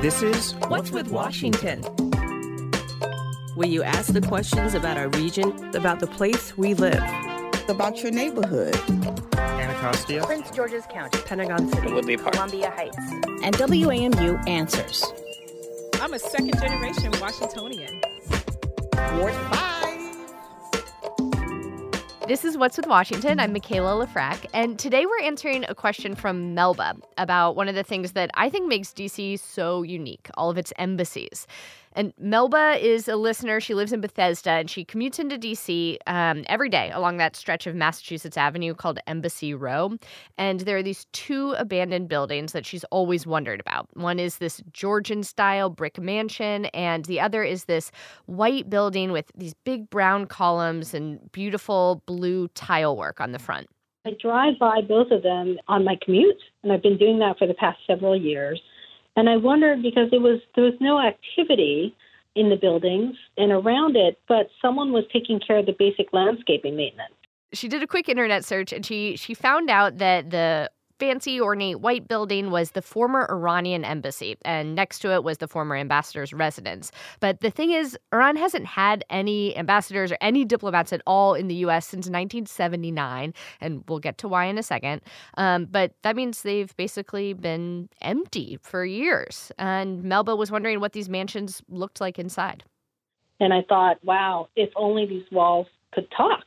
This is What's with Washington? Where you ask the questions about our region, about the place we live, about your neighborhood. Anacostia, Prince George's County, Pentagon City, Woodley Park, Columbia Heights. And WAMU answers. I'm a second generation Washingtonian. Ward 5. This is What's with Washington. I'm Michaela Lefrak, and today we're answering a question from Melba about one of the things that I think makes DC so unique all of its embassies. And Melba is a listener. She lives in Bethesda and she commutes into DC um, every day along that stretch of Massachusetts Avenue called Embassy Row. And there are these two abandoned buildings that she's always wondered about. One is this Georgian style brick mansion, and the other is this white building with these big brown columns and beautiful blue tile work on the front. I drive by both of them on my commute, and I've been doing that for the past several years. And I wondered because it was there was no activity in the buildings and around it, but someone was taking care of the basic landscaping maintenance. She did a quick internet search and she she found out that the fancy ornate white building was the former Iranian embassy and next to it was the former ambassador's residence. But the thing is Iran hasn't had any ambassadors or any diplomats at all in the US since 1979 and we'll get to why in a second. Um, but that means they've basically been empty for years. And Melba was wondering what these mansions looked like inside. And I thought, wow, if only these walls could talk.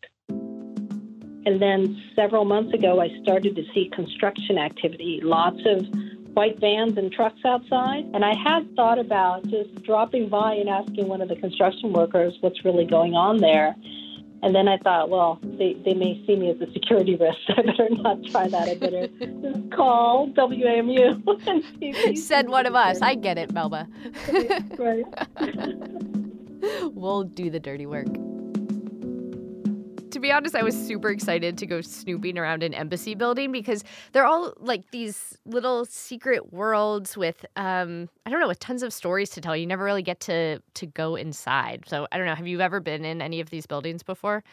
And then several months ago, I started to see construction activity, lots of white vans and trucks outside. And I had thought about just dropping by and asking one of the construction workers what's really going on there. And then I thought, well, they, they may see me as a security risk. I better not try that. I better just call WAMU and see if Said one of us. I get it, Melba. right. we'll do the dirty work. Be honest, I was super excited to go snooping around an embassy building because they're all like these little secret worlds with um I don't know, with tons of stories to tell. You never really get to to go inside. So I don't know, have you ever been in any of these buildings before?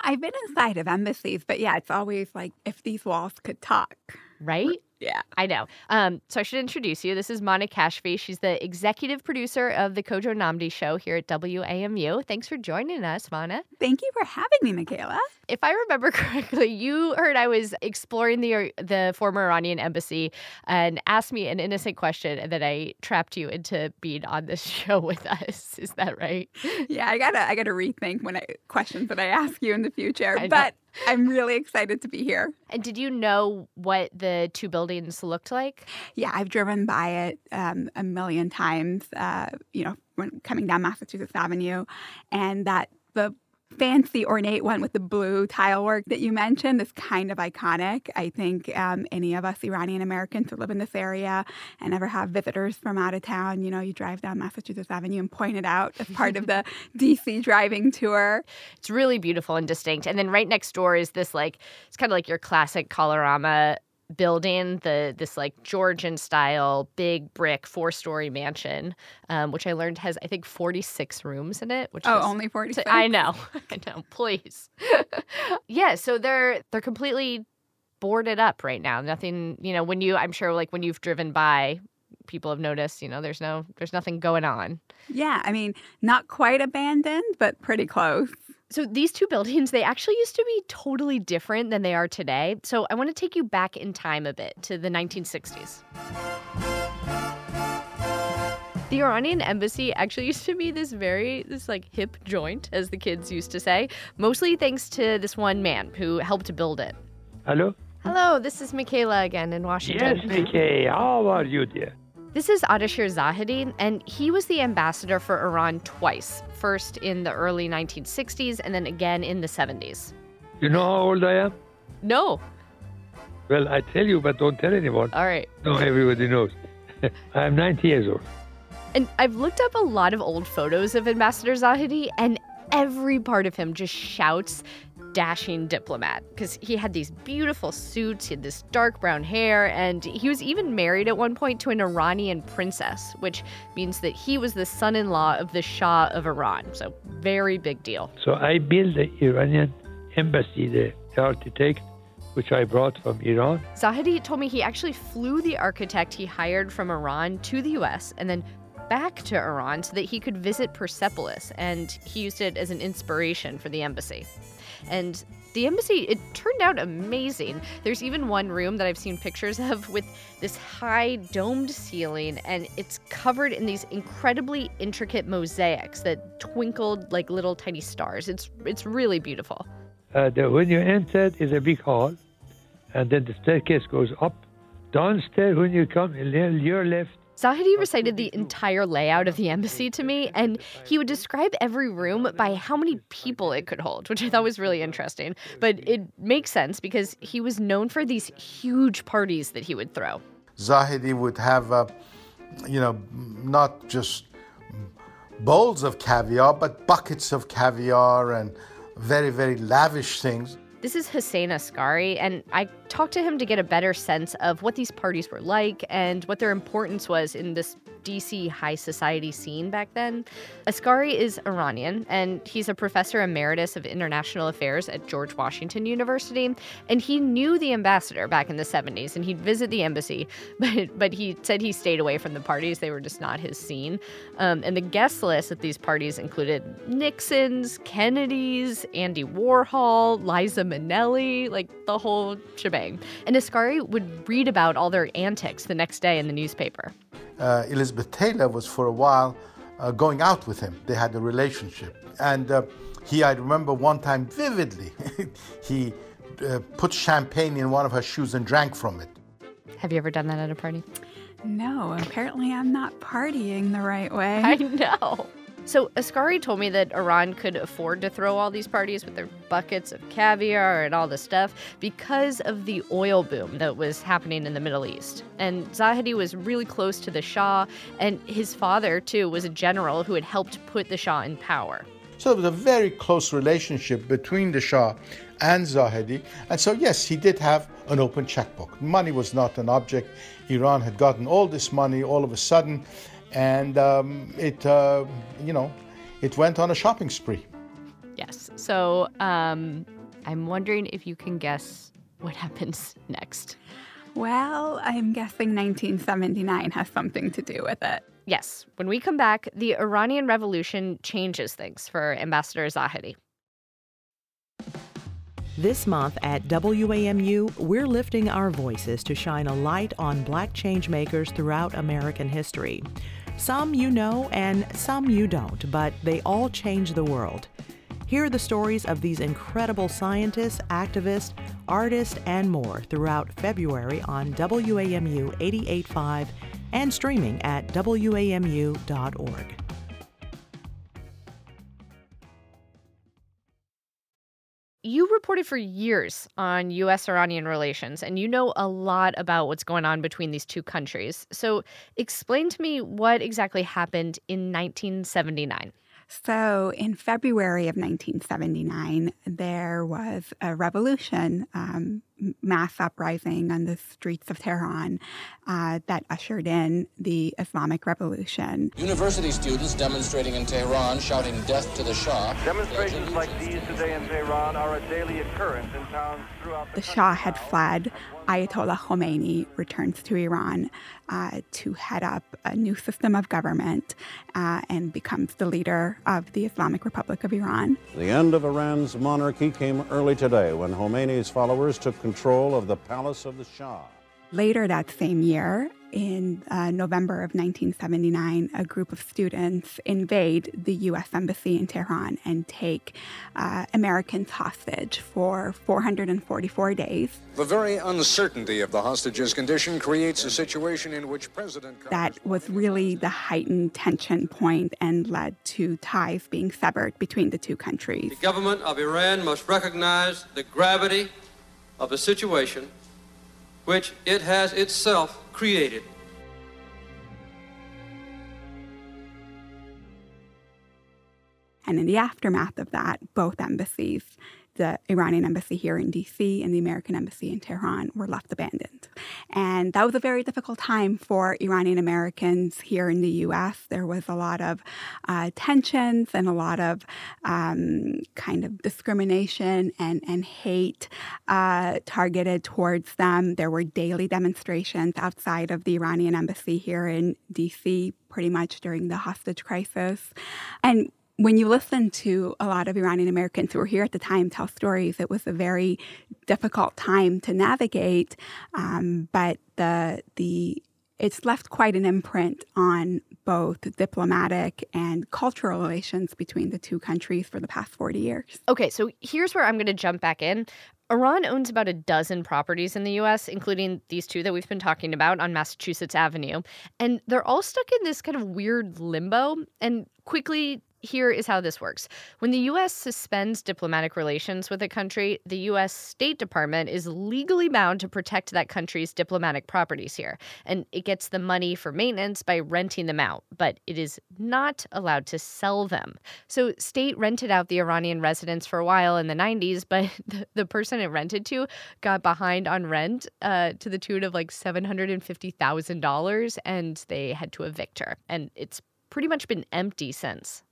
I've been inside of embassies, but yeah, it's always like if these walls could talk. Right? Yeah. I know. Um, so I should introduce you. This is Monna Kashfi. She's the executive producer of the Kojo Nnamdi show here at WAMU. Thanks for joining us, Monna. Thank you for having me, Michaela. If I remember correctly, you heard I was exploring the the former Iranian embassy and asked me an innocent question, and then I trapped you into being on this show with us. Is that right? Yeah, I gotta I gotta rethink when I questions that I ask you in the future. But I'm really excited to be here. And did you know what the two buildings looked like? Yeah, I've driven by it um, a million times. Uh, you know, when coming down Massachusetts Avenue, and that the fancy ornate one with the blue tile work that you mentioned is kind of iconic. I think um, any of us Iranian Americans who live in this area and ever have visitors from out of town, you know, you drive down Massachusetts Avenue and point it out as part of the DC driving tour. It's really beautiful and distinct. And then right next door is this like it's kind of like your classic Kalorama building the this like Georgian style big brick four story mansion, um, which I learned has I think forty six rooms in it. Which oh, is, only forty six. I know, I know. Please, yeah. So they're they're completely boarded up right now. Nothing, you know. When you, I'm sure, like when you've driven by, people have noticed. You know, there's no there's nothing going on. Yeah, I mean, not quite abandoned, but pretty close. So these two buildings, they actually used to be totally different than they are today. So I want to take you back in time a bit to the 1960s. The Iranian embassy actually used to be this very this like hip joint as the kids used to say, mostly thanks to this one man who helped build it. Hello? Hello, this is Michaela again in Washington. Yes, Michaela. How are you, dear? This is Ardeshir Zahedi, and he was the ambassador for Iran twice. First in the early 1960s, and then again in the 70s. You know how old I am? No. Well, I tell you, but don't tell anyone. All right. No, everybody knows. I am 90 years old. And I've looked up a lot of old photos of Ambassador Zahedi, and every part of him just shouts dashing diplomat because he had these beautiful suits, he had this dark brown hair, and he was even married at one point to an Iranian princess, which means that he was the son in law of the Shah of Iran. So, very big deal. So I built the Iranian embassy, the, architect, which I brought from Iran. Zahedi told me he actually flew the architect he hired from Iran to the US and then back to Iran so that he could visit Persepolis, and he used it as an inspiration for the embassy. And the embassy, it turned out amazing. There's even one room that I've seen pictures of with this high domed ceiling, and it's covered in these incredibly intricate mosaics that twinkled like little tiny stars. It's it's really beautiful. Uh, the, when you enter, is a big hall, and then the staircase goes up. Downstairs, when you come, your left, Zahedi recited the entire layout of the embassy to me, and he would describe every room by how many people it could hold, which I thought was really interesting. But it makes sense because he was known for these huge parties that he would throw. Zahedi would have, uh, you know, not just bowls of caviar, but buckets of caviar and very, very lavish things. This is Hossein Askari, and I talked to him to get a better sense of what these parties were like and what their importance was in this DC high society scene back then. Askari is Iranian, and he's a professor emeritus of international affairs at George Washington University. And he knew the ambassador back in the 70s, and he'd visit the embassy, but, but he said he stayed away from the parties. They were just not his scene. Um, and the guest list at these parties included Nixon's, Kennedy's, Andy Warhol, Liza Minnelli, like the whole shebang. And Askari would read about all their antics the next day in the newspaper uh, Elizabeth Taylor was for a while uh, going out with him. They had a relationship. And uh, he, I remember one time vividly, he uh, put champagne in one of her shoes and drank from it. Have you ever done that at a party? No, apparently I'm not partying the right way. I know. So Askari told me that Iran could afford to throw all these parties with their buckets of caviar and all this stuff because of the oil boom that was happening in the Middle East. And Zahedi was really close to the Shah, and his father, too, was a general who had helped put the Shah in power. So there was a very close relationship between the Shah and Zahedi. And so, yes, he did have an open checkbook. Money was not an object. Iran had gotten all this money all of a sudden, and um, it, uh, you know, it went on a shopping spree. Yes. So um, I'm wondering if you can guess what happens next. Well, I'm guessing 1979 has something to do with it. Yes. When we come back, the Iranian Revolution changes things for Ambassador Zahedi. This month at WAMU, we're lifting our voices to shine a light on black changemakers throughout American history. Some you know and some you don't, but they all change the world. Hear the stories of these incredible scientists, activists, artists, and more throughout February on WAMU 885 and streaming at WAMU.org. You reported for years on U.S. Iranian relations, and you know a lot about what's going on between these two countries. So, explain to me what exactly happened in 1979. So, in February of 1979, there was a revolution, um, mass uprising on the streets of Tehran uh, that ushered in the Islamic Revolution. University students demonstrating in Tehran shouting death to the Shah. Demonstrations like these today in Tehran are a daily occurrence in towns throughout the, the Shah had fled. Ayatollah Khomeini returns to Iran uh, to head up a new system of government uh, and becomes the leader of the Islamic Republic of Iran. The end of Iran's monarchy came early today when Khomeini's followers took control of the palace of the Shah. Later that same year, in uh, November of 1979, a group of students invade the U.S. Embassy in Tehran and take uh, Americans hostage for 444 days. The very uncertainty of the hostages' condition creates a situation in which President. That was really the heightened tension point and led to ties being severed between the two countries. The government of Iran must recognize the gravity of the situation which it has itself created. And in the aftermath of that, both embassies the Iranian embassy here in DC and the American embassy in Tehran were left abandoned. And that was a very difficult time for Iranian Americans here in the US. There was a lot of uh, tensions and a lot of um, kind of discrimination and, and hate uh, targeted towards them. There were daily demonstrations outside of the Iranian embassy here in DC pretty much during the hostage crisis. And when you listen to a lot of Iranian Americans who were here at the time tell stories, it was a very difficult time to navigate. Um, but the the it's left quite an imprint on both diplomatic and cultural relations between the two countries for the past 40 years. Okay, so here's where I'm going to jump back in. Iran owns about a dozen properties in the US, including these two that we've been talking about on Massachusetts Avenue. And they're all stuck in this kind of weird limbo. And quickly, here is how this works. When the U.S. suspends diplomatic relations with a country, the U.S. State Department is legally bound to protect that country's diplomatic properties here. And it gets the money for maintenance by renting them out, but it is not allowed to sell them. So, State rented out the Iranian residence for a while in the 90s, but the, person it rented to got behind on rent uh, to the tune of like $750,000, and they had to evict her. And it's pretty much been empty since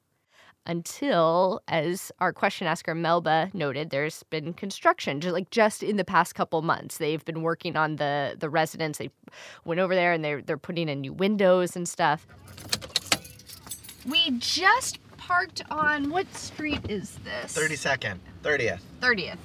until, as our question asker Melba noted, there's been construction. Just like just in the past couple months, they've been working on the the residence. They went over there and they're they're putting in new windows and stuff. We just parked on what street is this? 32nd, 30th. 30th.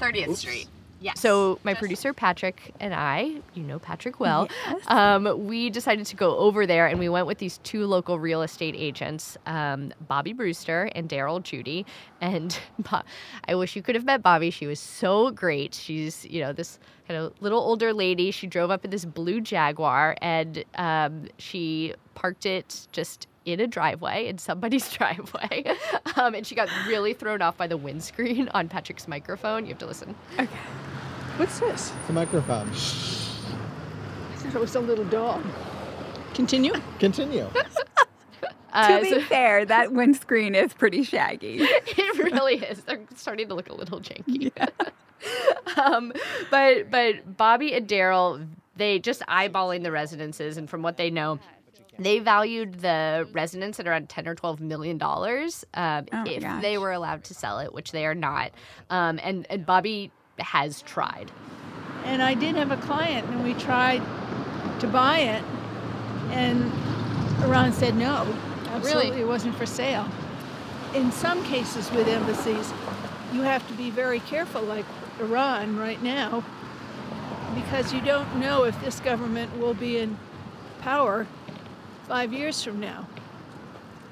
30th Street. Yeah. So my producer Patrick and I, you know Patrick well, Yes. um, we decided to go over there, and we went with these two local real estate agents, um, Bobby Brewster and Daryl Judy. And Bo- I wish you could have met Bobby. She was so great. She's you know this kind of little older lady. She drove up in this blue Jaguar, and um, she parked it just in a driveway in somebody's driveway um, and she got really thrown off by the windscreen on patrick's microphone you have to listen okay What's this? The microphone. Shh. I thought it was a little dog. Continue. Continue. Uh, to be so- fair, that windscreen is pretty shaggy. it really is. They're starting to look a little janky. um, but but Bobby and Daryl, they just eyeballing the residences, and from what they know, they valued the residence at around ten or twelve million dollars um, Oh if gosh. they were allowed to sell it, which they are not. Um, and and Bobby has tried. And I did have a client, and we tried to buy it, and Iran said no. Absolutely, it wasn't for sale. In some cases with embassies, you have to be very careful, like Iran right now, because you don't know if this government will be in power five years from now.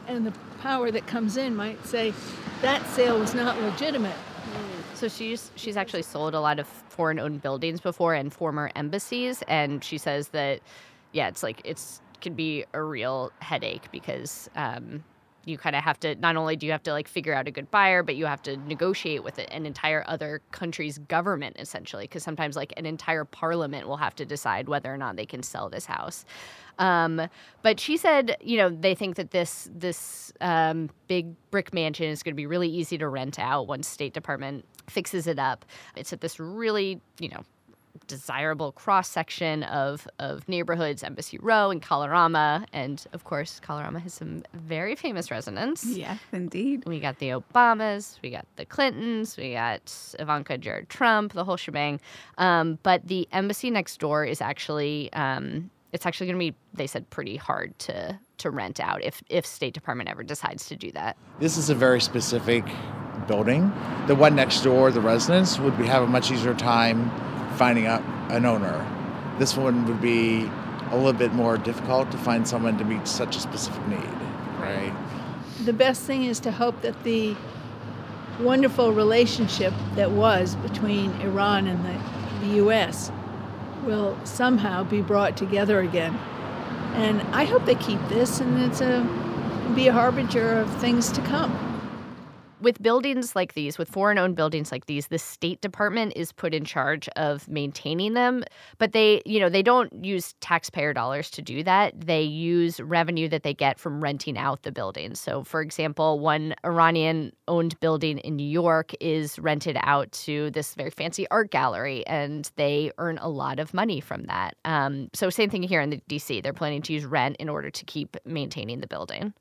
And the power that comes in might say that sale was not legitimate. So she's she's actually sold a lot of foreign-owned buildings before and former embassies, and she says that yeah, it's like it's can be a real headache because um, you kind of have to not only do you have to like figure out a good buyer, but you have to negotiate with an entire other country's government essentially, because sometimes like an entire parliament will have to decide whether or not they can sell this house. Um, but she said, you know, they think that this this um, big brick mansion is going to be really easy to rent out once State Department fixes it up. It's at this really, you know, desirable cross section of of neighborhoods, Embassy Row and Kalorama, and of course, Kalorama has some very famous residents. Yes, indeed. We got the Obamas, we got the Clintons, we got Ivanka, Jared Trump, the whole shebang. Um, but the embassy next door is actually um, it's actually going to be they said pretty hard to to rent out if if State Department ever decides to do that. This is a very specific building. The one next door, the residence, would be, have a much easier time finding out an owner. This one would be a little bit more difficult to find someone to meet such a specific need, right? The best thing is to hope that the wonderful relationship that was between Iran and the, the U.S. will somehow be brought together again. And I hope they keep this and it's a be a harbinger of things to come. With buildings like these, with foreign owned buildings like these, the State Department is put in charge of maintaining them. But they, you know, they don't use taxpayer dollars to do that. They use revenue that they get from renting out the buildings. So, for example, one Iranian owned building in New York is rented out to this very fancy art gallery, and they earn a lot of money from that. Um, so, same thing here in the DC. They're planning to use rent in order to keep maintaining the building.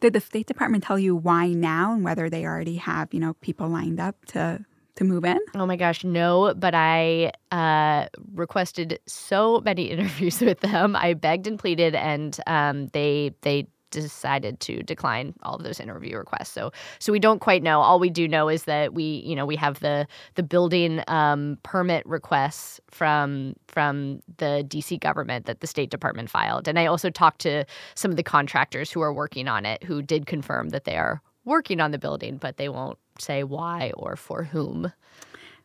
Did the State Department tell you why now and whether they already have, you know, people lined up to to move in? Oh my gosh, no, but I uh, requested so many interviews with them. I begged and pleaded, and um, they they decided to decline all of those interview requests. So so we don't quite know. All we do know is that we you know we have the the building um, permit requests from from the DC government that the State Department filed, and I also talked to some of the contractors who are working on it who did confirm that they are working on the building, but they won't say why or for whom.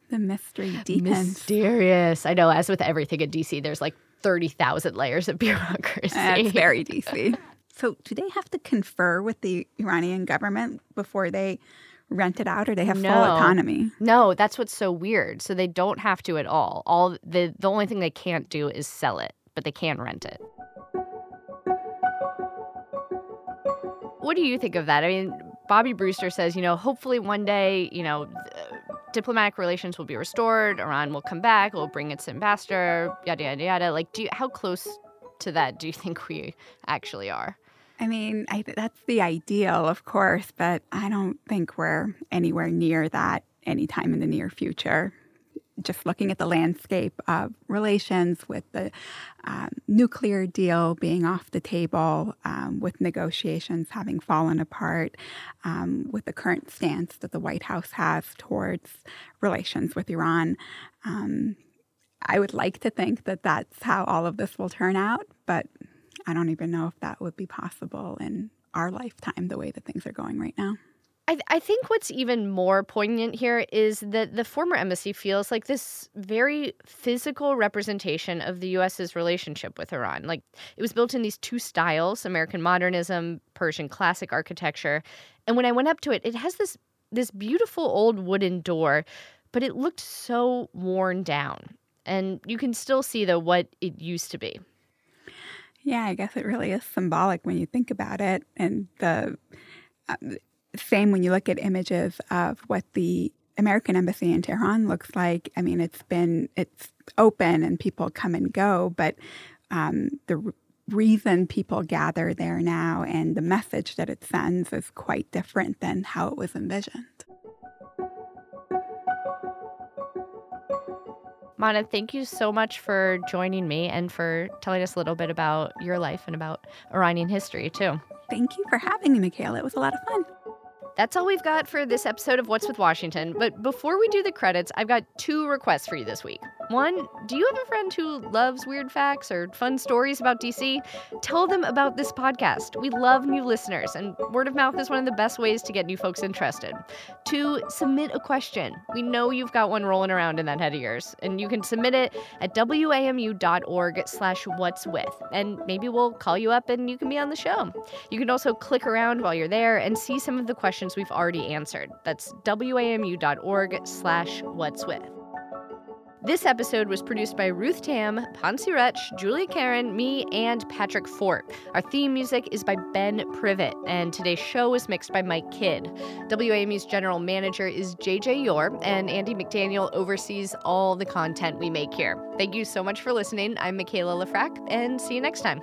The mystery deepens. Mysterious. I know. As with everything in DC, there's like thirty thousand layers of bureaucracy. That's very DC. So, do they have to confer with the Iranian government before they rent it out, or they have no. full autonomy? No, that's what's so weird. So they don't have to at all. All the the only thing they can't do is sell it, but they can rent it. What do you think of that? I mean, Bobby Brewster says, you know, hopefully one day, you know, diplomatic relations will be restored. Iran will come back. We'll bring its ambassador. Yada yada yada. Like, do you, how close to that do you think we actually are? I mean, I, that's the ideal, of course, but I don't think we're anywhere near that anytime in the near future. Just looking at the landscape of relations with the um, nuclear deal being off the table, um, with negotiations having fallen apart, um, with the current stance that the White House has towards relations with Iran. Um, I would like to think that that's how all of this will turn out, but I don't even know if that would be possible in our lifetime the way that things are going right now. I, I think what's even more poignant here is that the former embassy feels like this very physical representation of the U.S.'s relationship with Iran. Like it was built in these two styles American modernism, Persian classic architecture. And when I went up to it, it has this, this beautiful old wooden door, but it looked so worn down. And you can still see, though, what it used to be. Yeah, I guess it really is symbolic when you think about it. And the uh, same when you look at images of what the American embassy in Tehran looks like. I mean, it's been it's open and people come and go, but um, the r- reason people gather there now and the message that it sends is quite different than how it was envisioned. Monna, thank you so much for joining me and for telling us a little bit about your life and about Iranian history, too. Thank you for having me, Michaela. It was a lot of fun. That's all we've got for this episode of What's with Washington. But before we do the credits, I've got two requests for you this week. One, do you have a friend who loves weird facts or fun stories about DC? Tell them about this podcast. We love new listeners, and word of mouth is one of the best ways to get new folks interested. Two, submit a question. We know you've got one rolling around in that head of yours, and you can submit it at wamu.org slash what's with, and maybe we'll call you up and you can be on the show. You can also click around while you're there and see some of the questions we've already answered. That's wamu.org slash what's with. This episode was produced by Ruth Tam, Poncie Rutsch, Julia Karen, me, and Patrick Fort. Our theme music is by Ben Privet, and today's show was mixed by Mike Kidd. WAMU's general manager is JJ Yore, and Andy McDaniel oversees all the content we make here. Thank you so much for listening. I'm Michaela Lefrak, and see you next time.